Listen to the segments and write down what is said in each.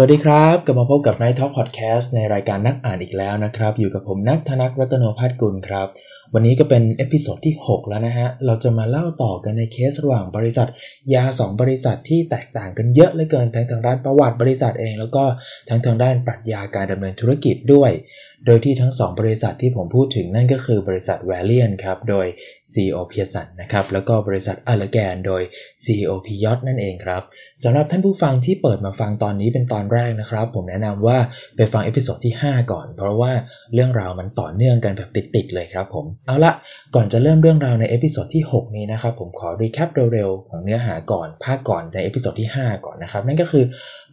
สวัสดีครับ กลับมาพบกับ Night Talk Podcast ในรายการนักอ่านอีกแล้วนะครับ อยู่กับผมนักธนักรัตนพัฒน์กุลครับ วันนี้ก็เป็น episode ที่ 6 แล้วนะฮะ เราจะมาเล่าต่อกันในเคสระหว่างบริษัท ยา 2 บริษัทที่แตกต่างกันเยอะเลยเกินทั้งทางด้านประวัติบริษัทเอง แล้วก็ทั้งทางด้านปรัชญาการดำเนินธุรกิจด้วย โดยที่ทั้ง 2 บริษัทที่ผมพูดถึงนั่นก็คือบริษัท v a l i a n ครับ โดย CEO Pearson นะครับ แล้วก็บริษัท Allergan โดย CEO Pyott นั่นเองครับสำหรับท่านผู้ฟังที่เปิดมาฟังตอนนี้เป็นตอนแรกนะครับ ผมแนะนำว่าไปฟัง episode ที่ 5 ก่อน เพราะว่าเรื่องราวมันต่อเนื่องกันแบบติดๆเลยครับผมเอาละก่อนจะเริ่มเรื่องราวใน episode ที่ 6 นี้นะครับ ผมขอ recap เร็วๆ ของเนื้อหาก่อน ภาคก่อนใน episode ที่ 5 ก่อนนะครับ นั่นก็คือ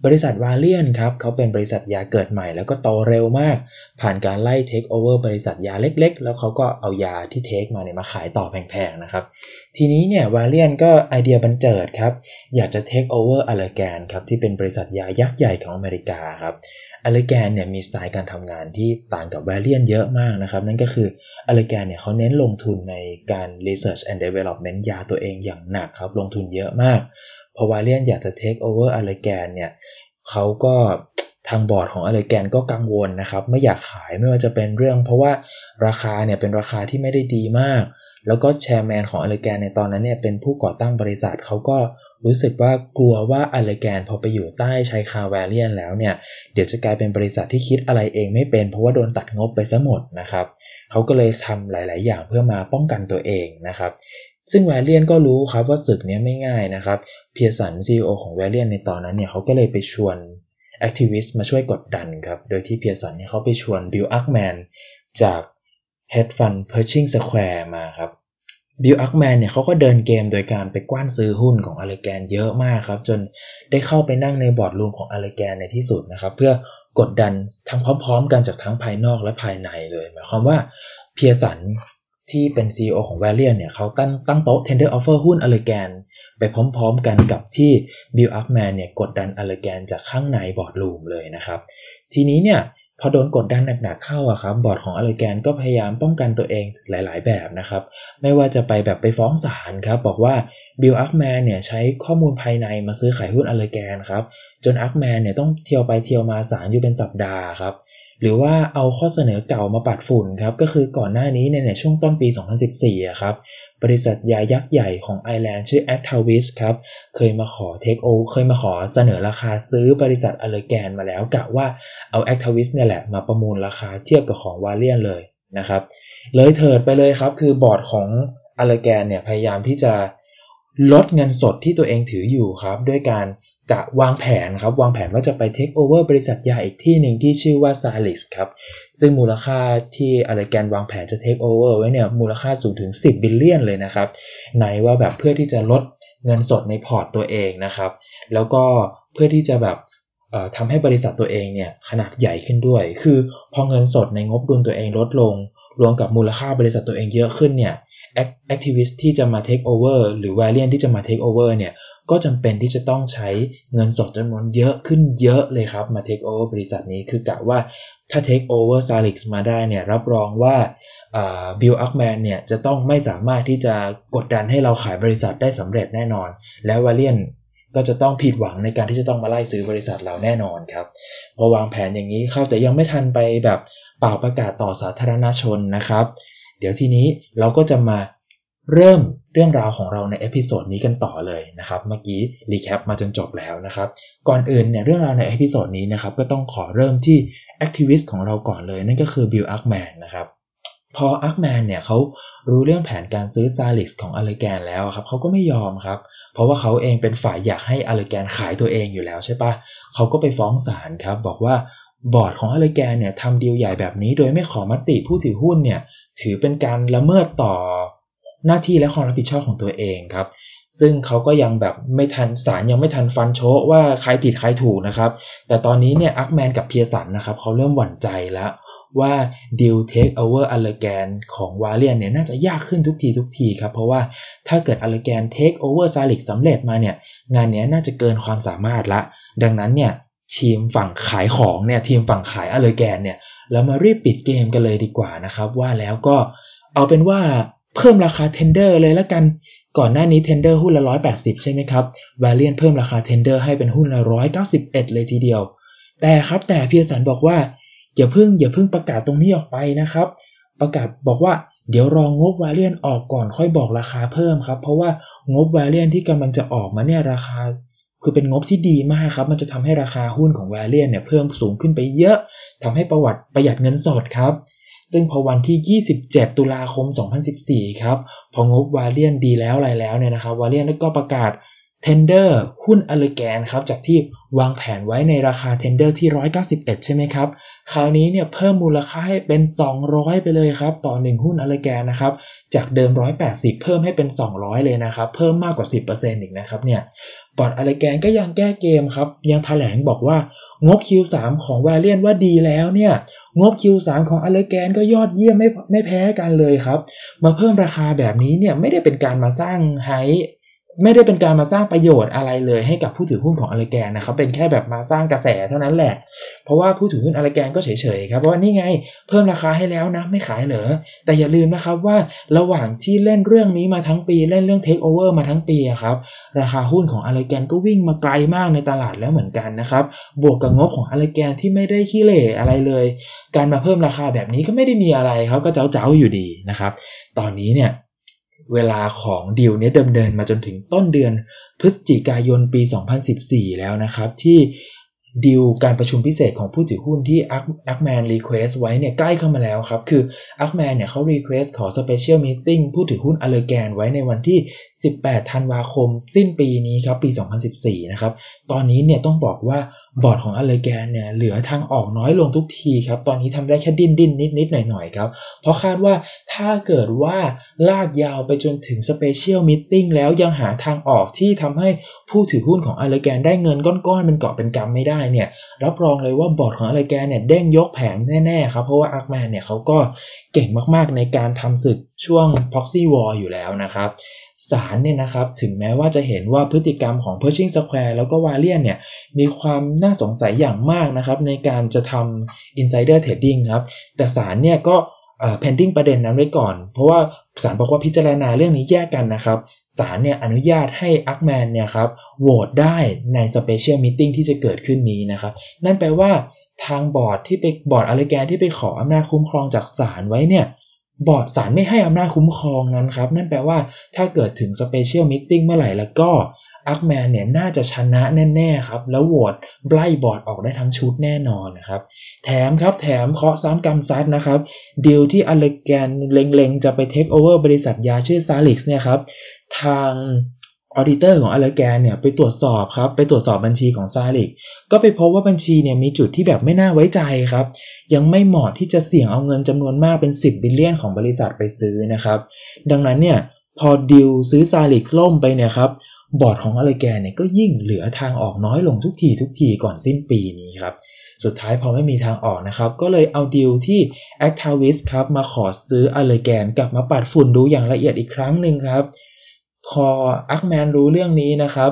บริษัท Valeant ครับเขาเป็นบริษัทยาเกิดใหม่ แล้วก็โตเร็วมาก ผ่านการไล่เทคโอเวอร์บริษัทยาเล็กๆ แล้วเขาก็เอายาที่เทคมาเนี่ยมาขายต่อแพงๆนะครับ ทีนี้เนี่ย Valeant ก็ไอเดียบรรเจิดครับ อยากจะเทคโอเวอร์ Allergan ครับที่เป็นบริษัทยายักษ์ใหญ่ของอเมริกาครับ Allergan เนี่ยมีสไตล์การทำงานที่ต่างกับ Valeant เยอะมากนะครับ นั่นก็คือ Allergan เนี่ยเขาเน้นลงทุนในการ research and development ยาตัวเองอย่างหนักครับ ลงทุนเยอะมาก พอ Valeant อยากจะเทคโอเวอร์ Allergan เนี่ยเขาก็ทางบอร์ดของ Allergan ก็กังวลนะครับ ไม่อยากขายไม่ว่าจะเป็นเรื่อง เพราะว่าราคาเนี่ยเป็นราคาที่ไม่ได้ดีมาก แล้วก็ chairman ของ Allergan ในตอนนั้นเนี่ยเป็นผู้ก่อตั้งบริษัทเขาก็รู้สึกว่ากลัวว่า Allergan พอไปอยู่ใต้ชายคา Valeant แล้วเนี่ยเดี๋ยวจะกลายเป็นบริษัทที่คิดอะไรเองไม่เป็นเพราะว่าโดนตัดงบไปซะหมดนะครับเขาก็เลยทำหลาย ๆ อย่างเพื่อมาป้องกันตัวเองนะครับซึ่ง Valeant ก็รู้ครับว่าศึกนี้ไม่ง่ายนะครับ Pearson CEO ของ Valeant ในตอนนั้นเนี่ยเขาก็เลยไปชวน activist มาช่วยกดดันครับโดยที่ Pearson เนี่ยเขาไปชวน Bill Ackmanจาก Hedge Fund Pershing Square มาครับ Bill Ackman เนี่ยเขาก็เดินเกมโดยการไปกว้านซื้อหุ้นของ Allergan เยอะมากครับ จนได้เข้าไปนั่งใน boardroom ของ Allergan ในที่สุดนะครับ เพื่อกดดันทั้งพร้อมๆ กันจากทั้งภายนอกและภายในเลยหมายความว่า Pearson ที่เป็น CEO ของ v a l i a n เนี่ยเขาตั้งตั้งโต๊ะ tender offer หุ้น Allergan ไปพร้อมๆ กันกับที่ Bill Ackman เนี่ยกดดัน Allergan จากข้างใน boardroom เลยนะครับ ทีนี้เนี่ย พอโดนกดดันหนักๆเข้าอะครับบอร์ดของ Allergan ก็พยายามป้องกันตัวเองหลาย ๆ แบบนะครับ ไม่ว่าจะไปแบบไปฟ้องศาลครับ บอกว่า Bill Ackman เนี่ยใช้ข้อมูลภายในมาซื้อขายหุ้น Allergan ครับ จน Ackman เนี่ยต้องเที่ยวไปเที่ยวมาศาลอยู่เป็นสัปดาห์ครับ หรือว่าเอาข้อเสนอเก่ามาปัดฝุ่นครับก็คือก่อนหน้านี้เนี่ยช่วงต้นปี 2014ครับบริษัทยายักษ์ใหญ่ของไอร์แลนด์ชื่อ a c t a v i s ครับเคยมาขอเทคโอเคยมาขอเสนอราคาซื้อบริษัท Allergan มาแล้วกะว่าเอา a c t a v i s เนี่ยแหละมาประมูลราคาเทียบกับของ Valeant เลยนะครับเลยเถิดไปเลยครับคือบอร์ดของ Allergan เนี่ยพยายามที่จะลดเงินสดที่ตัวเองถืออยู่ครับด้วยการ กะวางแผนครับ วางแผนว่าจะไปเทคโอเวอร์บริษัทยาอีกที่หนึ่งที่ชื่อว่า s a l i s ครับ ซึ่งมูลค่าที่ Allergan วางแผนจะเทคโอเวอร์ไว้เนี่ยมูลค่าสูงถึง 10 billion เลยนะครับไหนว่าแบบเพื่อที่จะลดเงินสดในพอร์ตตัวเองนะครับ แล้วก็เพื่อที่จะแบบทำให้บริษัทตัวเองเนี่ยขนาดใหญ่ขึ้นด้วย คือพอเงินสดในงบดุลตัวเองลดลง รวมกับมูลค่าบริษัทตัวเองเยอะขึ้นเนี่ย activist ที่จะมาเทคโอเวอร์หรือ Valeant ที่จะมาเทคโอเวอร์เนี่ยก็จำเป็นที่จะต้องใช้เงินสดจำนวนเยอะขึ้นเยอะเลยครับ มาเทคโอเวอร์บริษัทนี้คือกะว่าถ้าเทคโอเวอร์ Salix มาได้เนี่ยรับรองว่าBill Ackman เนี่ยจะต้องไม่สามารถที่จะกดดันให้เราขายบริษัทได้สำเร็จแน่นอน แล้ว Valeant ก็จะต้องผิดหวังในการที่จะต้องมาไล่ซื้อบริษัทเราแน่นอนครับพอวางแผนอย่างนี้เข้าแต่ยังไม่ทันไปแบบป่าวประกาศต่อสาธารณชนนะครับ เดี๋ยวทีนี้เราก็จะมาเริ่มเรื่องราวของเราใน episode นี้กันต่อเลยนะครับ เมื่อกี้ recap มาจนจบแล้วนะครับ ก่อนอื่นเนี่ยเรื่องราวใน episode นี้นะครับก็ต้องขอเริ่มที่activist ของเราก่อนเลย นั่นก็คือบิลอักแมนนะครับพออักแมนเนี่ยเขารู้เรื่องแผนการซื้อซาลิกของอเลแกนแล้วครับเขาก็ไม่ยอมครับ เพราะว่าเขาเองเป็นฝ่ายอยากให้อเลแกนขายตัวเองอยู่แล้วใช่ปะเขาก็ไปฟ้องศาลครับ บอกว่า บอร์ดของอเลแกนเนี่ยทำดีลใหญ่แบบนี้ โดยไม่ขอมติผู้ถือหุ้นเนี่ยถือเป็นการละเมิดต่อหน้าที่และความรับผิดชอบของตัวเองครับ ซึ่งเขาก็ยังแบบไม่ทันศาลยังไม่ทันฟันธงว่าใครผิดใครถูกนะครับ แต่ตอนนี้เนี่ยอักแมนกับเพียสันนะครับเขาเริ่มหวั่นใจแล้วว่าดีลเทคโอเวอร์อเลแกนของวาเลียนเนี่ยน่าจะยากขึ้นทุกทีทุกทีครับ เพราะว่าถ้าเกิดอเลแกนเทคโอเวอร์ซาลิกสำเร็จมาเนี่ยงานนี้น่าจะเกินความสามารถละ ดังนั้นเนี่ย ทีมฝั่งขายของเนี่ยทีมฝั่งขายอเลแกนเนี่ยเรามารีบปิดเกมกันเลยดีกว่านะครับ ว่าแล้วก็เอาเป็นว่าเพิ่มราคา tender เลยแล้วกันก่อนหน้านี้ tender หุ้นละ 180 ใช่ไหมครับวาเลียนเพิ่มราคา tender ให้เป็นหุ้นละ 191 เลยทีเดียว แต่ครับแต่เพียสันบอกว่า อย่าเพิ่งอย่าเพิ่งประกาศตรงนี้ออกไปนะครับ ประกาศบอกว่าเดี๋ยวรองงบวาเลียนออกก่อนค่อยบอกราคาเพิ่มครับ เพราะว่างบวาเลียนที่กำลังจะออกมาเนี่ยราคา คือเป็นงบที่ดีมากครับ มันจะทำให้ราคาหุ้นของวาเลียนเนี่ยเพิ่มสูงขึ้นไปเยอะทำให้ประวัติประหยัดเงินสดครับ ซึ่งพอวันที่ 27 ตุลาคม 2014 ครับ พองบวาเลียนดีแล้วอะไรแล้วเนี่ยนะครับวาเลียนก็ประกาศ tender หุ้นอเลแกนครับ จากที่วางแผนไว้ในราคา tender ที่ 191 ใช่ไหมครับ คราวนี้เนี่ยเพิ่มมูลค่าให้เป็น 200 ไปเลยครับ ต่อ 1 หุ้นอเลแกนนะครับ จากเดิม 180 เพิ่มให้เป็น 200 เลยนะครับ เพิ่มมากกว่า 10%อีกนะครับเนี่ย บอร์ดอเลแกนก็ยังแก้เกมครับ ยังแถลงบอกว่างบ Q3 ของแวเลียนว่าดีแล้วเนี่ย งบ Q3 ของอเลแกนก็ยอดเยี่ยมไม่ไม่แพ้กันเลยครับ มาเพิ่มราคาแบบนี้เนี่ยไม่ได้เป็นการมาสร้างไฮไม่ได้เป็นการมาสร้างประโยชน์อะไรเลยให้กับผู้ถือหุ้นของอเลแกนนะครับ เป็นแค่แบบมาสร้างกระแสเท่านั้นแหละ เพราะว่าผู้ถือหุ้นอเลแกนก็เฉยๆครับเพราะว่านี่ไงเพิ่มราคาให้แล้วนะ ไม่ขายเหรอแต่อย่าลืมนะครับว่าระหว่างที่เล่นเรื่องนี้มาทั้งปีเล่นเรื่องเทคโอเวอร์มาทั้งปีครับราคาหุ้นของอเลแกนก็วิ่งมาไกลมากในตลาดแล้วเหมือนกันนะครับบวกกับงบของอเลแกนที่ไม่ได้ขี้เหร่อะไรเลย การมาเพิ่มราคาแบบนี้ก็ไม่ได้มีอะไรครับก็เจ๊าๆอยู่ดีนะครับ ตอนนี้เนี่ยเวลาของดีลนี้เดิมเดินมาจนถึงต้นเดือนพฤศจิกายนปี 2014 แล้วนะครับ ที่ ดีลการประชุมพิเศษของผู้ถือหุ้นที่อักแมน request ไว้เนี่ยใกล้เข้ามาแล้วครับ คืออักแมนเนี่ยเขา request ขอ special meeting ผู้ถือหุ้นอเลแกนไว้ในวันที่ 18 ธันวาคม สิ้นปีนี้ครับ ปี 2014 นะครับ ตอนนี้เนี่ยต้องบอกว่าบอร์ดของอเลแกนเนี่ยเหลือทางออกน้อยลงทุกทีครับ ตอนนี้ทำได้แค่ดิ้นดิ้นนิดนิดหน่อยหน่อยครับ เพราะคาดว่าถ้าเกิดว่าลากยาวไปจนถึง special meeting แล้วยังหาทางออกที่ทำให้ผู้ถือหุ้นของอเลแกนได้เงินก้อนๆเป็นกอบเป็นกำไม่ได้เนี่ยรับรองเลยว่าบอร์ดของอเลแกนเนี่ยเด้งยกแผงแน่ๆครับเพราะว่าอักแมนเนี่ยเขาก็เก่งมากๆในการทำศึกช่วง proxy war อยู่แล้วนะครับ ศาลเนี่ยนะครับถึงแม้ว่าจะเห็นว่าพฤติกรรมของ Pershing Square แล้วก็วาเลียนเนี่ยมีความน่าสงสัยอย่างมากนะครับในการจะทำ insider trading ครับแต่ศาลเนี่ยก็ pending ประเด็นนั้นไว้ก่อน เพราะว่าศาลบอกว่าพิจารณาเรื่องนี้แยกกันนะครับศาลเนี่ยอนุญาตให้อักแมนเนี่ยครับโหวตได้ใน special meeting ที่จะเกิดขึ้นนี้นะครับนั่นแปลว่าทางบอร์ดที่ไปบอร์ดอเลแกนที่ไปขออำนาจคุ้มครองจากศาลไว้เนี่ย บอร์ดศาลไม่ให้อำนาจคุ้มครองนั้นครับ นั่นแปลว่าถ้าเกิดถึง special meeting เมื่อไหร่แล้วก็อักแมนเนี่ยน่าจะชนะแน่ๆครับ แล้วโหวตไล่บอร์ดออกได้ทั้งชุดแน่นอนนะครับ แถมครับแถมเคราะห์ซ้ำกรรมซัดนะครับดีลที่อเลแกนเล็งๆ จะไปเทคโอเวอร์บริษัทยาชื่อซาลิกเนี่ยครับ ทาง auditor ของอเลแกนเนี่ยไปตรวจสอบครับไปตรวจสอบบัญชีของซาลิกก็ไปพบว่าบัญชีเนี่ยมีจุดที่แบบไม่น่าไว้ใจครับ ยังไม่เหมาะที่จะเสี่ยงเอาเงินจำนวนมากเป็น 10 billion ของบริษัทไปซื้อนะครับ ดังนั้นเนี่ยพอดีลซื้อซาลิกล่มไปเนี่ยครับบอร์ดของอเลแกนเนี่ยก็ยิ่งเหลือทางออกน้อยลงทุกทีทุกทีก่อนสิ้นปีนี้ครับสุดท้ายพอไม่มีทางออกนะครับ ก็เลยเอาดีลที่ a c t a v i s ครับมาขอซื้ออเลแกนกลับมาปัดฝุ่นดูอย่างละเอียดอีกครั้งหนึ่งครับ พออักแมนรู้เรื่องนี้นะครับ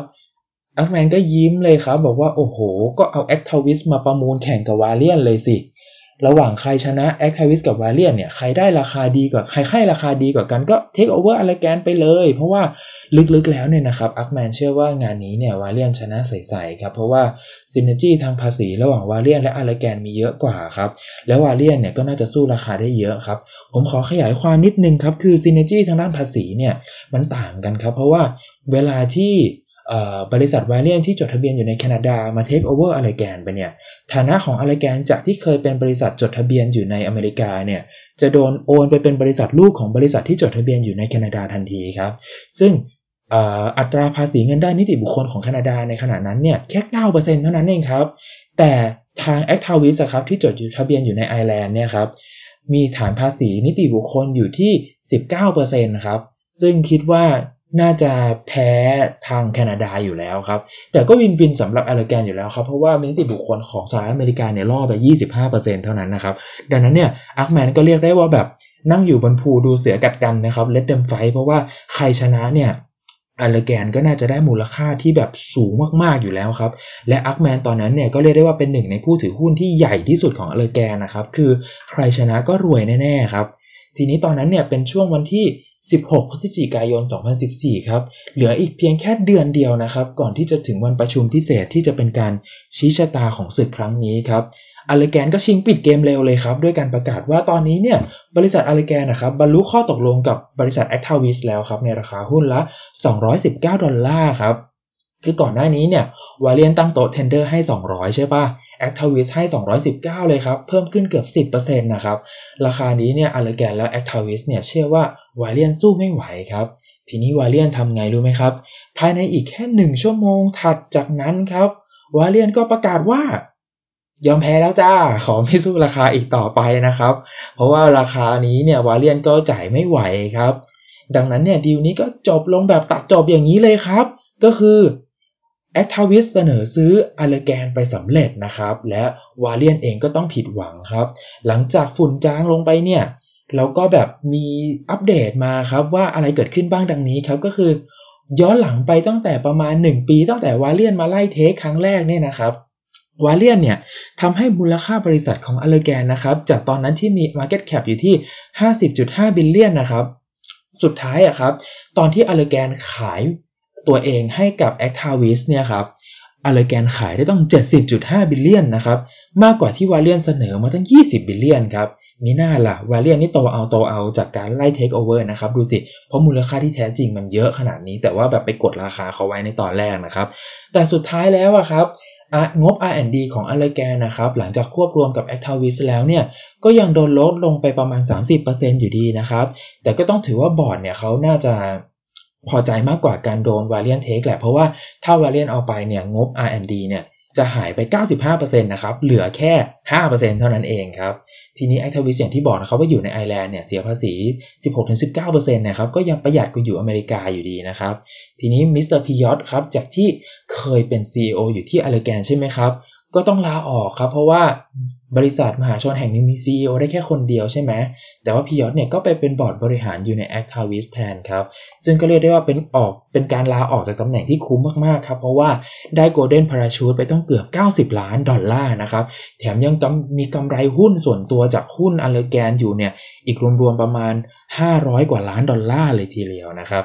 อักแมนก็ยิ้มเลยครับ บอกว่าโอ้โห ก็เอาแอคทาวิสมาประมูลแข่งกับวาเลียนเลยสิ ระหว่างใครชนะแอคทาวิสกับวาเลียนเนี่ยใครได้ราคาดีกว่าใครให้ราคาดีกว่ากันก็เทคโอเวอร์อเลแกนไปเลย เพราะว่า ลึกๆแล้วเนี่ยนะครับอักแมนเชื่อว่างานนี้เนี่ยวาเลียนชนะใสๆครับเพราะว่า synergy ทางภาษีระหว่างวาเลียนและอเลแกนมีเยอะกว่าครับแล้ววาเลียนเนี่ยก็น่าจะสู้ราคาได้เยอะครับผมขอขยายความนิดนึงครับคือ synergy ทางด้านภาษีเนี่ยมันต่างกันครับเพราะว่าเวลาที่บริษัทวาเลียนที่จดทะเบียนอยู่ในแคนาดามาเทคโอเวอร์อเลแกนไปเนี่ยฐานะของอเลแกนจากที่เคยเป็นบริษัทจดทะเบียนอยู่ในอเมริกาเนี่ยจะโดนโอนไปเป็นบริษัทลูกของบริษัทที่จดทะเบียนอยู่ในแคนาดาทันทีครับซึ่ง อัตราภาษีเงินได้นิติบุคคลของแคนาดาในขณะนั้นเนี่ยแค่ 9%เท่านั้นเองครับ แต่ทาง a c t a v i s ครับที่จดอยู่ทะเบียนอยู่ในไอร์แลนด์เนี่ยครับมีฐานภาษีนิติบุคคลอยู่ที่ 19%ครับ ซึ่งคิดว่าน่าจะแพ้ทางแคนาดาอยู่แล้วครับ แต่ก็ win-win สำหรับอเลแกนอยู่แล้วครับ เพราะว่านิติบุคคลของสหรัฐอเมริกาเนี่ยล่อไป 25%เท่านั้นนะครับ ดังนั้นเนี่ยอาร์คแมนก็เรียกได้ว่าแบบนั่งอยู่บนภูดูเสือกัดกันนะครับ let them fight เพราะว่าใครชนะเนี่ย อเลแกนก็น่าจะได้มูลค่าที่แบบสูงมากๆอยู่แล้วครับ และอาร์คแมนตอนนั้นเนี่ยก็เรียกได้ว่าเป็นหนึ่งในผู้ถือหุ้นที่ใหญ่ที่สุดของอเลแกนนะครับ คือใครชนะก็รวยแน่ๆครับ ทีนี้ตอนนั้นเนี่ยเป็นช่วงวันที่ 16 พฤศจิกายน 2014 ครับ เหลืออีกเพียงแค่เดือนเดียวนะครับ ก่อนที่จะถึงวันประชุมพิเศษที่จะเป็นการชี้ชะตาของศึกครั้งนี้ครับ อเลแกนก็ชิงปิดเกมเร็วเลยครับ ด้วยการประกาศว่าตอนนี้เนี่ยบริษัทอเลแกนนะครับบรรลุข้อตกลงกับบริษัท a c t a v i s แล้วครับ ในราคาหุ้นละ 219 ดอลลาร์ครับคือก่อนหน้านี้เนี่ยวาเลียนตั้งโต๊ะ tender ให้ 200 ใช่ปะแอคทาวิสให้ 219 เลยครับ เพิ่มขึ้นเกือบ 10%นะครับ ราคานี้เนี่ยอเลแกนและแอคทาวิสเนี่ยเชื่อว่าวาเลียนสู้ไม่ไหวครับ ทีนี้วาเลียนทำไงรู้ไหมครับ ภายในอีกแค่ 1 ชั่วโมงถัดจากนั้นครับ วาเลียนก็ประกาศว่า ยอมแพ้แล้วจ้า ขอไม่สู้ราคาอีกต่อไปนะครับ เพราะว่าราคานี้เนี่ยวาเลียนก็จ่ายไม่ไหวครับ ดังนั้นเนี่ยดีลนี้ก็จบลงแบบตัดจบอย่างนี้เลยครับ ก็คือแอคทาวิสเสนอซื้ออเลแกนไปสำเร็จนะครับ และวาเลียนเองก็ต้องผิดหวังครับ หลังจากฝุ่นจางลงไปเนี่ยเราก็แบบมีอัปเดตมาครับว่าอะไรเกิดขึ้นบ้างดังนี้ครับก็คือ ย้อนหลังไปตั้งแต่ประมาณ 1 ปีตั้งแต่วาเลียนมาไล่เทคครั้งแรกเนี่ยนะครับ วาเลียนเนี่ยทำให้มูลค่าบริษัทของอเลแกนนะครับจากตอนนั้นที่มี Market Cap อยู่ที่ 50.5 billion นะครับสุดท้ายอะครับตอนที่ Allergan ขายตัวเองให้กับ a c t a v i s เนี่ยครับ Allergan ขายได้ตั้ง 70.5 billion นะครับมากกว่าที่ Valeant เสนอมาตั้ง 20 billion ครับมิน่าล่ะ Valeant นี่โตเอาโตเอาจากการไล่เทคโอเวอร์นะครับดูสิ เพราะมูลค่าที่แท้จริงมันเยอะขนาดนี้ แต่ว่าแบบไปกดราคาเขาไว้ในตอนแรกนะครับ แต่สุดท้ายแล้วอะครับ งบ R&D ของ Allergan นะครับ หลังจากควบรวมกับ a c t a v i s แล้วเนี่ย ก็ยังโดนลดลงไปประมาณ 30%อยู่ดีนะครับ แต่ก็ต้องถือว่าบอร์ดเนี่ยเขาน่าจะพอใจมากกว่าการโดน Valeant take แหละ เพราะว่าถ้า Valiant เอาไปเนี่ย งบ R&D เนี่ย จะหายไป 95%นะครับ เหลือแค่ 5%เท่านั้นเองครับ ทีนี้ Actavis อย่างที่บอกนะครับว่าอยู่ในไอร์แลนด์เนี่ยเสียภาษี 16-19%นะครับ ก็ยังประหยัดกว่าอยู่อเมริกาอยู่ดีนะครับ ทีนี้ Mr. Pyott ครับ จากที่เคยเป็น CEO อยู่ที่ Allergan ใช่ไหมครับ ก็ต้องลาออกครับ เพราะว่าบริษัทมหาชนแห่งนี้มี CEO ได้แค่คนเดียวใช่ไหม แต่ว่า Pyott เนี่ยก็ไปเป็นบอร์ดบริหารอยู่ใน Actavis แทนครับ ซึ่งก็เรียกได้ว่าเป็นออกเป็นการลาออกจากตำแหน่งที่คุ้มมาก ๆ ครับ เพราะว่าได้ Golden Parachute ไปตั้งเกือบ 90 ล้านดอลลาร์นะครับ แถมยังมีกำไรหุ้นส่วนตัวจากหุ้น Allergan อยู่เนี่ย อีกรวม ๆ ประมาณ 500 กว่าล้านดอลลาร์เลยทีเดียวนะครับ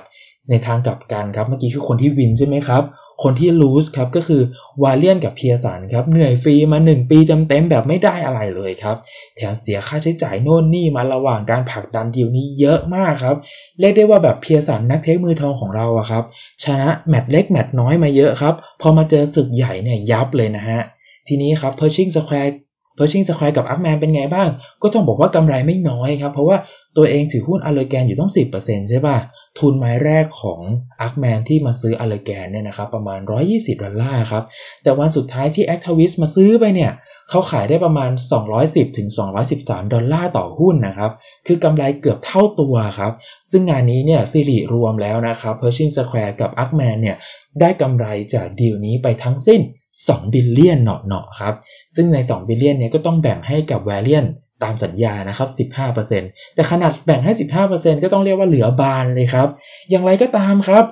ในทางกลับกันครับ เมื่อกี้คือคนที่ win ใช่ไหมครับ คนที่ lose ครับก็คือ Valeant กับ Pearson ครับเหนื่อยฟรีมา 1 ปีเต็มๆแบบไม่ได้อะไรเลยครับ แถมเสียค่าใช้จ่ายโน่นนี่มาระหว่างการผลักดันดีลนี้เยอะมากครับ เรียกได้ว่าแบบ Pearson นัก take มือทองของเราอะครับ ชนะแมตช์เล็กแมตช์น้อยมาเยอะครับ พอมาเจอศึกใหญ่เนี่ยยับเลยนะฮะทีนี้ครับ Pershing Square Pershing Square กับ Ackman เป็นไงบ้าง ก็ต้องบอกว่ากำไรไม่น้อยครับ เพราะว่าตัวเองถือหุ้น Allergan อยู่ตั้ง 10%ใช่ป่ะ ทุนไม้แรกของ Ackman ที่มาซื้อ Allergan เนี่ยนะครับประมาณ 120 ดอลลาร์ครับ แต่วันสุดท้ายที่ Actavis มาซื้อไปเนี่ยเขาขายได้ประมาณ 210ถึง213 ดอลลาร์ต่อหุ้นนะครับ คือกำไรเกือบเท่าตัวครับ ซึ่งงานนี้เนี่ยสิริรวมแล้วนะครับ Pershing Square กับ Ackman เนี่ยได้กำไรจากดีลนี้ไปทั้งสิ้น 2 billion เหนาะๆครับ ซึ่งใน 2 billion เนี่ยก็ต้องแบ่งให้กับ Valeantตามสัญญานะครับ 15%แต่ขนาดแบ่งให้ 15%ก็ต้องเรียกว่าเหลือบานเลยครับ อย่างไรก็ตามครับ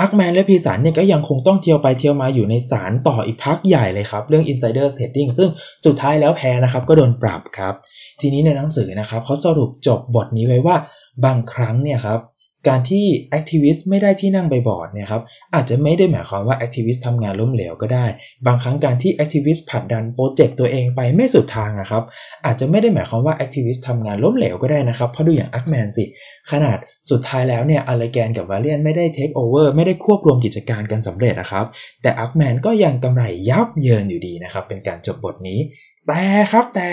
Ackman และ Pearson เนี่ยก็ยังคงต้องเที่ยวไปเที่ยวมาอยู่ในศาลต่ออีกพักใหญ่เลยครับ เรื่อง insider trading ซึ่งสุดท้ายแล้วแพ้นะครับก็โดนปรับครับ ทีนี้ในหนังสือนะครับเขาสรุปจบบทนี้ไว้ว่าบางครั้งเนี่ยครับ การที่ activist ไม่ได้ที่นั่งในบอร์ดเนี่ยครับอาจจะไม่ได้หมายความว่า activist ทำงานล้มเหลวก็ได้ บางครั้งการที่ activist ผลักดัน project ตัวเองไปไม่สุดทางอะครับอาจจะไม่ได้หมายความว่า activist ทำงานล้มเหลวก็ได้นะครับเพราะดูอย่าง Ackman สิขนาดสุดท้ายแล้วเนี่ย Allergan กับ Valeant ไม่ได้เทคโอเวอร์ไม่ได้ควบรวมกิจการกันสำเร็จนะครับ แต่ Ackman ก็ยังกำไรยับเยินอยู่ดีนะครับเป็นการจบบทนี้ แต่ครับแต่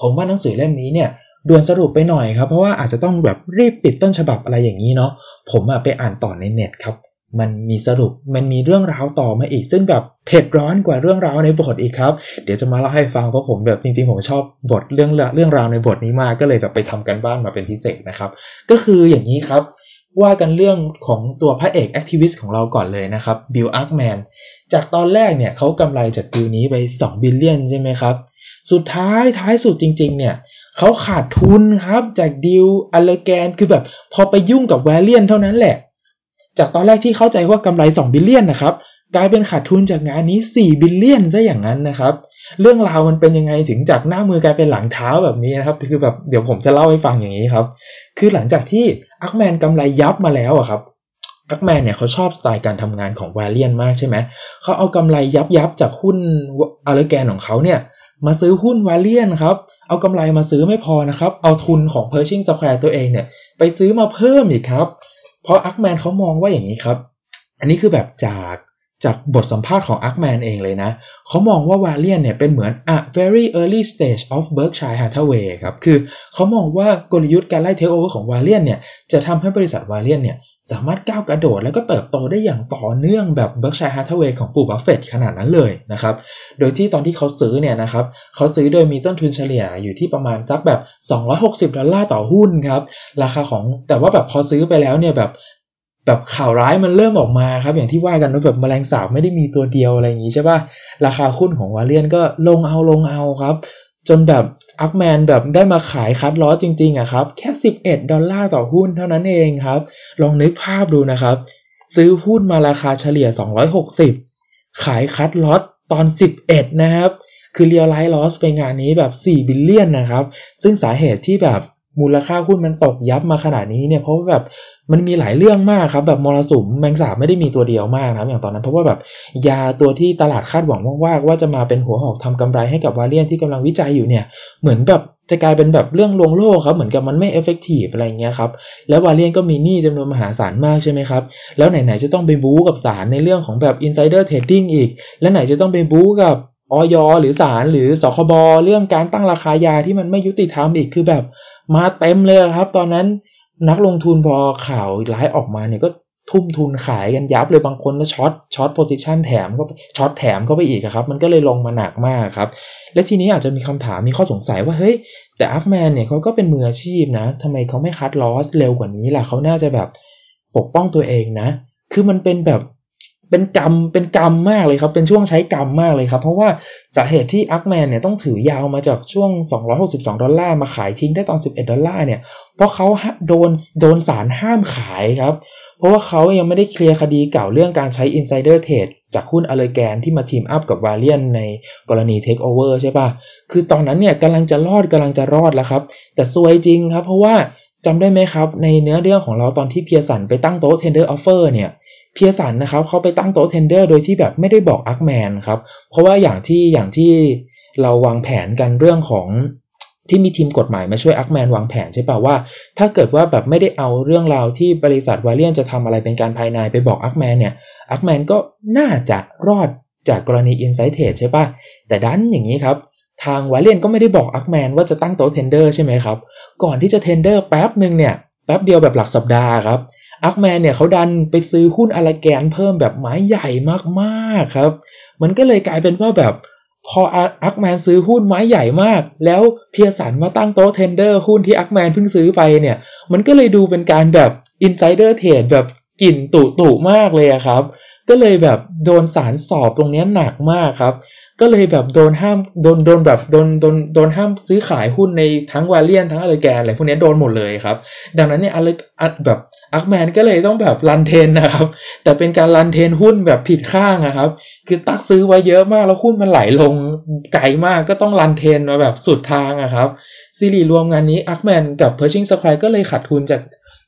ผมว่าหนังสือเล่มนี้เนี่ย ด่วนสรุปไปหน่อยครับ เพราะว่าอาจจะต้องแบบรีบปิดต้นฉบับอะไรอย่างนี้เนาะผมอะไปอ่านต่อในเน็ตครับ มันมีสรุปมันมีเรื่องราวต่อมาอีก ซึ่งแบบเผ็ดร้อนกว่าเรื่องราวในบทอีกครับ เดี๋ยวจะมาเล่าให้ฟังเพราะผมแบบจริงๆ ผมชอบบทเรื่องเรื่องราวในบทนี้มากก็เลยแบบไปทำการบ้านมาเป็นพิเศษนะครับ ก็คืออย่างนี้ครับว่ากันเรื่องของตัวพระเอก activist ของเราก่อนเลยนะครับ Bill Ackman จากตอนแรกเนี่ยเขากำไรจากดีลนี้ไป 2 billion ใช่ไหมครับ สุดท้ายท้ายสุดจริง ๆ เนี่ย เขาขาดทุนครับจากดีลAllergan คือแบบพอไปยุ่งกับ Valeant เท่านั้นแหละ จากตอนแรกที่เข้าใจว่ากำไร 2 billion นะครับ กลายเป็นขาดทุนจากงานนี้ 4 billion ซะอย่างนั้นนะครับ เรื่องราวมันเป็นยังไงถึงจากหน้ามือกลายเป็นหลังเท้าแบบนี้นะครับ คือแบบเดี๋ยวผมจะเล่าให้ฟังอย่างนี้ครับ คือหลังจากที่ Ackman กำไรยับมาแล้วอะครับ Ackman เนี่ยเขาชอบสไตล์การทำงานของ Valeant มากใช่ไหมเขาเอากำไรยับยับจากหุ้น Allergan ของเขาเนี่ย มาซื้อหุ้น Valeant ครับ เอากำไรมาซื้อไม่พอนะครับ เอาทุนของ Pershing Square ตัวเองเนี่ย ไปซื้อมาเพิ่มอีกครับ เพราะ Ackman เขามองว่าอย่างนี้ครับ อันนี้คือแบบจากจากบทสัมภาษณ์ของ Ackman เองเลยนะ เขามองว่า Valeant เนี่ยเป็นเหมือน a very early stage of Berkshire Hathaway ครับ คือเขามองว่ากลยุทธ์การไล่เทคโอเวอร์ของ Valeant เนี่ย จะทำให้บริษัท Valeant เนี่ย สามารถก้าวกระโดดแล้วก็เติบโตได้อย่างต่อเนื่องแบบ Berkshire Hathaway ของปู่บัฟเฟตขนาดนั้นเลยนะครับ โดยที่ตอนที่เขาซื้อเนี่ยนะครับเขาซื้อโดยมีต้นทุนเฉลี่ยอยู่ที่ประมาณสักแบบ 260 ดอลลาร์ต่อหุ้นครับ ราคาของแต่ว่าแบบพอซื้อไปแล้วเนี่ยแบบแบบข่าวร้ายมันเริ่มออกมาครับ อย่างที่ว่ากันว่าแบบแมลงสาบไม่ได้มีตัวเดียวอะไรอย่างนี้ใช่ป่ะราคาหุ้นของวาเลียนก็ลงเอาลงเอาครับ จนแบบ อักแมนแบบได้มาขายคัดล้อจริงๆอะครับ แค่ 11 ดอลลาร์ต่อหุ้นเท่านั้นเองครับ ลองนึกภาพดูนะครับ ซื้อหุ้นมาราคาเฉลี่ย 260 ขาย cut loss ตอน 11 นะครับ คือ realize loss ไปงานนี้แบบ 4 billion นะครับ ซึ่งสาเหตุที่แบบ มูลค่าหุ้นมันตกยับมาขนาดนี้เนี่ยเพราะว่าแบบมันมีหลายเรื่องมากครับแบบมรสุมแมงสาบไม่ได้มีตัวเดียวมากครับอย่างตอนนั้นเพราะว่าแบบยาตัวที่ตลาดคาดหวังว่าว่าจะมาเป็นหัวหอกทำกำไรให้กับ Valeant ที่กำลังวิจัยอยู่เนี่ยเหมือนแบบจะกลายเป็นแบบเรื่องลวงโลกครับเหมือนกับมันไม่ effective อะไรเงี้ยครับแล้ว Valeant ก็มีหนี้จำนวนมหาศาลมากใช่ไหมครับแล้วไหนๆจะต้องไปบู๊กับศาลในเรื่องของแบบ insider trading อีก แล้วไหนจะต้องไปบู๊กับอย.หรือศาลหรือสคบ.เรื่องการตั้งราคายาที่มันไม่ยุติธรรมอีกคือแบบ มาเต็มเลยครับ ตอนนั้นนักลงทุนพอข่าวร้ายออกมาเนี่ยก็ทุ่มทุนขายกันยับเลยบางคนก็ short short position แถมก็ short แถมเข้าไปอีกครับ มันก็เลยลงมาหนักมากครับ และทีนี้อาจจะมีคำถามมีข้อสงสัยว่าเฮ้ยแต่อาร์คแมนเนี่ยเขาก็เป็นมืออาชีพนะทำไมเขาไม่ cut loss เร็วกว่านี้ล่ะเขาน่าจะแบบปกป้องตัวเองนะ คือมันเป็นแบบ เป็นกรรมเป็นกรรมมากเลยครับเป็นช่วงใช้กรรมมากเลยครับ เพราะว่าสาเหตุที่อักแมนเนี่ยต้องถือยาวมาจากช่วง 262 ดอลลาร์มาขายทิ้งได้ตอน 11 ดอลลาร์เนี่ย เพราะเขาโดนโดนศาลห้ามขายครับ เพราะว่าเขายังไม่ได้เคลียร์คดีเก่าเรื่องการใช้ insider trade จากหุ้นอเลแกนที่มา team up กับวาเลียนในกรณี take over ใช่ปะคือตอนนั้นเนี่ยกำลังจะรอดกำลังจะรอดแล้วครับ แต่ซวยจริงครับ เพราะว่าจำได้ไหมครับ ในเนื้อเรื่องของเราตอนที่เพียสันไปตั้งโต๊ะ tender offer เนี่ย เพียสันนะครับเขาไปตั้งโต๊ะเทนเดอร์โดยที่แบบไม่ได้บอกอักแมนครับ เพราะว่าอย่างที่อย่างที่เราวางแผนกันเรื่องของที่มีทีมกฎหมายมาช่วยอักแมนวางแผนใช่ป่าว่า ถ้าเกิดว่าแบบไม่ได้เอาเรื่องราวที่บริษัทวาเลียนจะทำอะไรเป็นการภายในไปบอกอักแมนเนี่ยอักแมนก็น่าจะรอดจากกรณี inside trade ใช่ป่ะแต่ดันอย่างนี้ครับ ทางวาเลียนก็ไม่ได้บอกอักแมนว่าจะตั้งโต๊ะ tender ใช่ไหมครับ ก่อนที่จะ tender แป๊บหนึ่งเนี่ยแป๊บเดียวแบบหลักสัปดาห์ครับ อักแมนเนี่ยเขาดันไปซื้อหุ้นอเลแกนเพิ่มแบบไม้ใหญ่มากๆครับ มันก็เลยกลายเป็นว่าแบบพออักแมนซื้อหุ้นไม้ใหญ่มาก แล้วเพียสันมาตั้งโต๊ะ tender หุ้นที่อักแมนเพิ่งซื้อไปเนี่ย มันก็เลยดูเป็นการแบบอินไซเดอร์เทรดแบบกลิ่นตุตุมากเลยครับ ก็เลยแบบโดนสารสอบตรงนี้หนักมากครับ ก็เลยแบบโดนห้ามโดนโดนแบบโดนโดนโดนห้ามซื้อขายหุ้นในทั้งวาเลียนทั้งอะไรแกนอะไรพวกนี้โดนหมดเลยครับ ดังนั้นเนี่ยอะไรแบบอักแมนก็เลยต้องแบบรันเทนนะครับ แต่เป็นการรันเทนหุ้นแบบผิดข้างนะครับ คือตักซื้อไว้เยอะมากแล้วหุ้นมันไหลลงไกลมากก็ต้องรันเทนมาแบบสุดทางอะครับสิริรวมงานนี้อักแมนกับเพอร์ชิงสแควร์ก็เลยขาดทุนจาก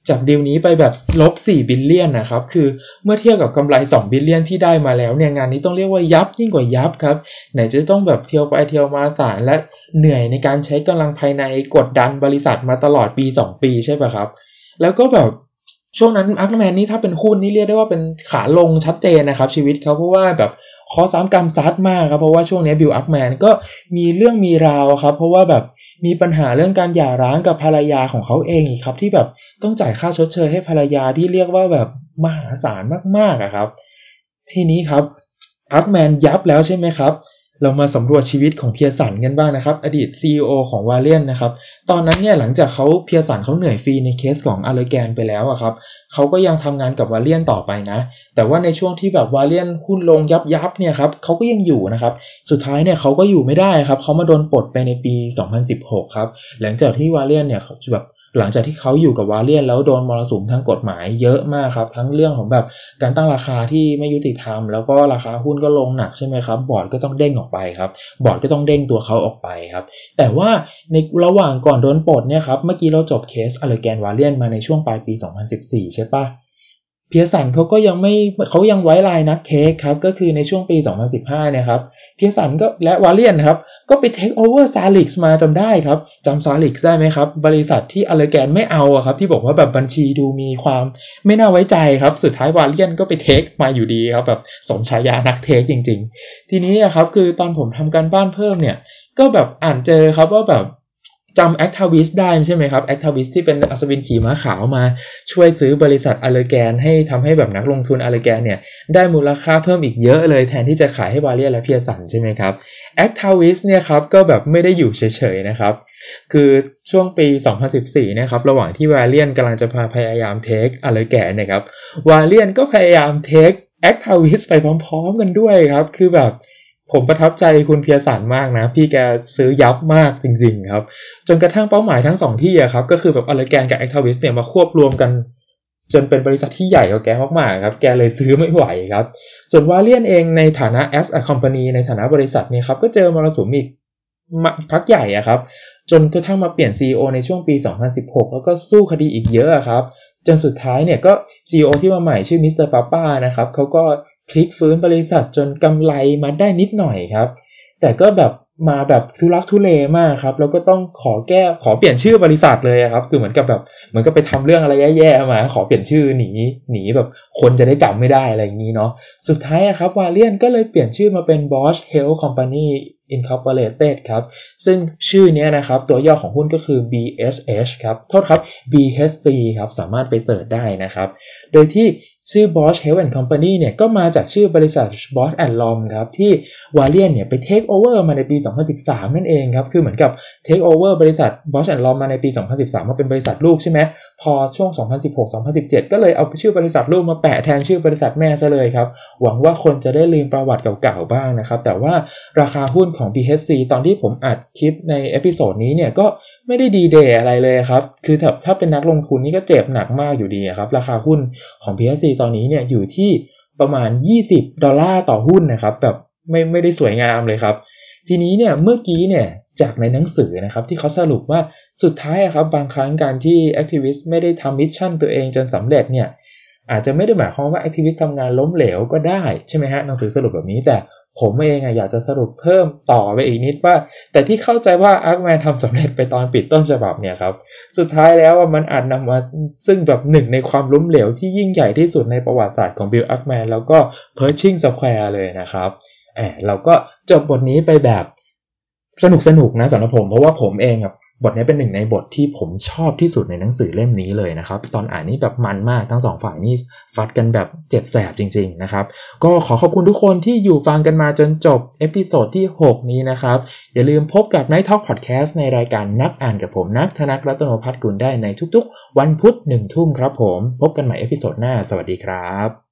จากดีลนี้ไปแบบลบ4 billion นะครับ คือเมื่อเทียบกับกำไร2 billion ที่ได้มาแล้วเนี่ยงานนี้ต้องเรียกว่ายับยิ่งกว่ายับครับ ไหนจะต้องแบบเที่ยวไปเที่ยวมาสารและเหนื่อยในการใช้กำลังภายในกดดันบริษัทมาตลอดปี 2 ปีใช่ป่ะครับ แล้วก็แบบช่วงนั้นอาร์คแมนนี่ถ้าเป็นหุ้นนี่เรียกได้ว่าเป็นขาลงชัดเจนนะครับ ชีวิตเขาเพราะว่าแบบเคราะห์ซ้ำกรรมซัดมากครับเพราะว่าช่วงนี้บิลอาร์คแมนก็มีเรื่องมีราวครับ เพราะว่าแบบ มีปัญหาเรื่องการหย่าร้างกับภรรยาของเขาเองอีกครับที่แบบต้องจ่ายค่าชดเชยให้ภรรยาที่เรียกว่าแบบมหาศาลมากๆอะครับ ทีนี้ครับอักแมนยับแล้วใช่ไหมครับ เรามาสำรวจชีวิตของเพียสันกันบ้างนะครับ อดีต CEO ของวาเลียนนะครับ ตอนนั้นเนี่ยหลังจากเขาเพียสันเขาเหนื่อยฟรีในเคสของอาร์เลแกนไปแล้วอะครับเขาก็ยังทำงานกับวาเลียนต่อไปนะ แต่ว่าในช่วงที่แบบวาเลียนหุ้นลงยับยับเนี่ยครับเขาก็ยังอยู่นะครับ สุดท้ายเนี่ยเขาก็อยู่ไม่ได้ครับเขามาโดนปลดไปในปี 2016 ครับ หลังจากที่วาเลียนเนี่ยแบบ หลังจากที่เขาอยู่กับวาเลียนแล้วโดนมรสุมทางกฎหมายเยอะมากครับ ทั้งเรื่องของแบบการตั้งราคาที่ไม่ยุติธรรม แล้วก็ราคาหุ้นก็ลงหนักใช่ไหมครับ บอร์ดก็ต้องเด้งออกไปครับ บอร์ดก็ต้องเด้งตัวเขาออกไปครับ แต่ว่าในระหว่างก่อนโดนปลดเนี่ยครับ เมื่อกี้เราจบเคสอเลแกนวาเลียนมาในช่วงปลายปี 2014 ใช่ปะ เพียสันเขาก็ยังไม่เขายังไว้ลายนัก take ครับ ก็คือในช่วงปี 2015เนี่ยครับเพียสันก็และวาเลียนครับ ก็ไป take over ซาลิกมาจำได้ครับจำซาลิกได้ไหมครับ บริษัทที่อเลแกนไม่เอาครับ ที่บอกว่าแบบบัญชีดูมีความไม่น่าไว้ใจครับ สุดท้ายวาเลียนก็ไป take มาอยู่ดีครับแบบสมฉายานัก take จริง ๆ ทีนี้ครับคือตอนผมทำการบ้านเพิ่มเนี่ย ก็แบบอ่านเจอครับว่าแบบ จำแอคทาวิสได้ใช่ไหมครับแอคทาวิสที่เป็นอัศวินขี่ม้าขาวมาช่วยซื้อบริษัทอเลแกน ให้ทำให้แบบนักลงทุนอเลแกนเนี่ยได้มูลค่าเพิ่มอีกเยอะเลยแทนที่จะขายให้วาเลียนและเพียสันใช่ไหมครับแอคทาวิสเนี่ยครับก็แบบไม่ได้อยู่เฉยๆนะครับ คือช่วงปี 2014นะครับระหว่างที่วาเลียนกำลังจะพยายาม take อเลแกนนะครับวาเลียนก็พยายาม take แอคทาวิสไปพร้อม ๆ กันด้วยครับ คือแบบ ผมประทับใจคุณเพียสันมากนะ พี่แกซื้อยับมากจริง ๆ ครับ จนกระทั่งเป้าหมายทั้งสองที่อะครับ ก็คือแบบอเลแกนกับแอคทาวิสเนี่ยมาควบรวมกัน จนเป็นบริษัทที่ใหญ่กว่าแกมากๆครับ แกเลยซื้อไม่ไหวครับ ส่วนวาเลียนเองในฐานะ as a company ในฐานะบริษัทเนี่ยครับ ก็เจอมรสุมอีกพักใหญ่อะครับ จนกระทั่งมาเปลี่ยน CEO ในช่วงปี 2016 แล้วก็สู้คดีอีกเยอะครับ จนสุดท้ายเนี่ยก็ CEO ที่มาใหม่ชื่อมิสเตอร์ป้าป้านะครับเขาก็ พลิกฟื้นบริษัทจนกำไรมาได้นิดหน่อยครับ แต่ก็แบบมาแบบทุลักทุเลมากครับ แล้วก็ต้องขอแก้ขอเปลี่ยนชื่อบริษัทเลยครับ คือเหมือนกับแบบเหมือนกับไปทำเรื่องอะไรแย่ๆมา ขอเปลี่ยนชื่อหนีหนีแบบคนจะได้จำไม่ได้อะไรอย่างนี้เนาะสุดท้ายครับวาเลียนก็เลยเปลี่ยนชื่อมาเป็น Bosch Health Company Incorporated ครับ ซึ่งชื่อนี้นะครับ ตัวย่อของหุ้นก็คือ BSH ครับ โทษครับ BHC ครับ สามารถไปเสิร์ชได้นะครับ โดยที่ ชื่อ Bosch Health and Company เนี่ยก็มาจากชื่อบริษัท Bosch and Lomb ครับที่วาเลียนเนี่ยไป take over มาในปี 2013 นั่นเองครับคือเหมือนกับ take over บริษัท Bosch and Lomb มาในปี 2013 มาเป็นบริษัทลูกใช่ไหมพอช่วง 2016-2017 ก็เลยเอาชื่อบริษัทลูกมาแปะแทนชื่อบริษัทแม่ซะเลยครับ หวังว่าคนจะได้ลืมประวัติเก่าๆบ้างนะครับ แต่ว่าราคาหุ้นของ BHC ตอนที่ผมอัดคลิปใน episode นี้เนี่ยก็ไม่ได้ดีเด่อะไรเลยครับ คือถ้าถ้าเป็นนักลงทุนนี่ก็เจ็บหนักมากอยู่ดีครับ ราคาหุ้นของ BHC ตอนนี้เนี่ยอยู่ที่ประมาณ 20 ดอลลาร์ต่อหุ้นนะครับ แบบไม่ไม่ได้สวยงามเลยครับ ทีนี้เนี่ยเมื่อกี้เนี่ยจากในหนังสือนะครับที่เขาสรุปว่าสุดท้ายครับบางครั้งการที่ activist ไม่ได้ทำ mission ตัวเองจนสำเร็จเนี่ยอาจจะไม่ได้หมายความว่า activist ทำงานล้มเหลวก็ได้ใช่ไหมฮะหนังสือสรุปแบบนี้แต่ ผมเองอยากจะสรุปเพิ่มต่อไปอีกนิดว่า แต่ที่เข้าใจว่าอาร์คแมนทำสำเร็จไปตอนปิดต้นฉบับเนี่ยครับ สุดท้ายแล้วมันอาจนำมาซึ่งแบบหนึ่งในความล้มเหลวที่ยิ่งใหญ่ที่สุดในประวัติศาสตร์ของบิลอาร์คแมนแล้วก็เพิร์ชิงสแควร์เลยนะครับแอบเราก็จบบทนี้ไปแบบสนุกสนุกนะสำหรับผมเพราะว่าผมเอง บทนี้เป็นหนึ่งในบทที่ผมชอบที่สุดในหนังสือเล่มนี้เลยนะครับ ตอนอ่านนี่แบบมันมากทั้งสองฝ่ายนี่ฟัดกันแบบเจ็บแสบจริง ๆนะครับ ก็ขอขอบคุณทุกคนที่อยู่ฟังกันมาจนจบ episode ที่ 6 นี้นะครับ อย่าลืมพบกับ Night Talk Podcast ในรายการนักอ่านกับผมนักธนักรัตนพัฒน์กุลได้ในทุกๆ วันพุธหนึ่งทุ่มครับผม พบกันใหม่เอพิโซดหน้า สวัสดีครับ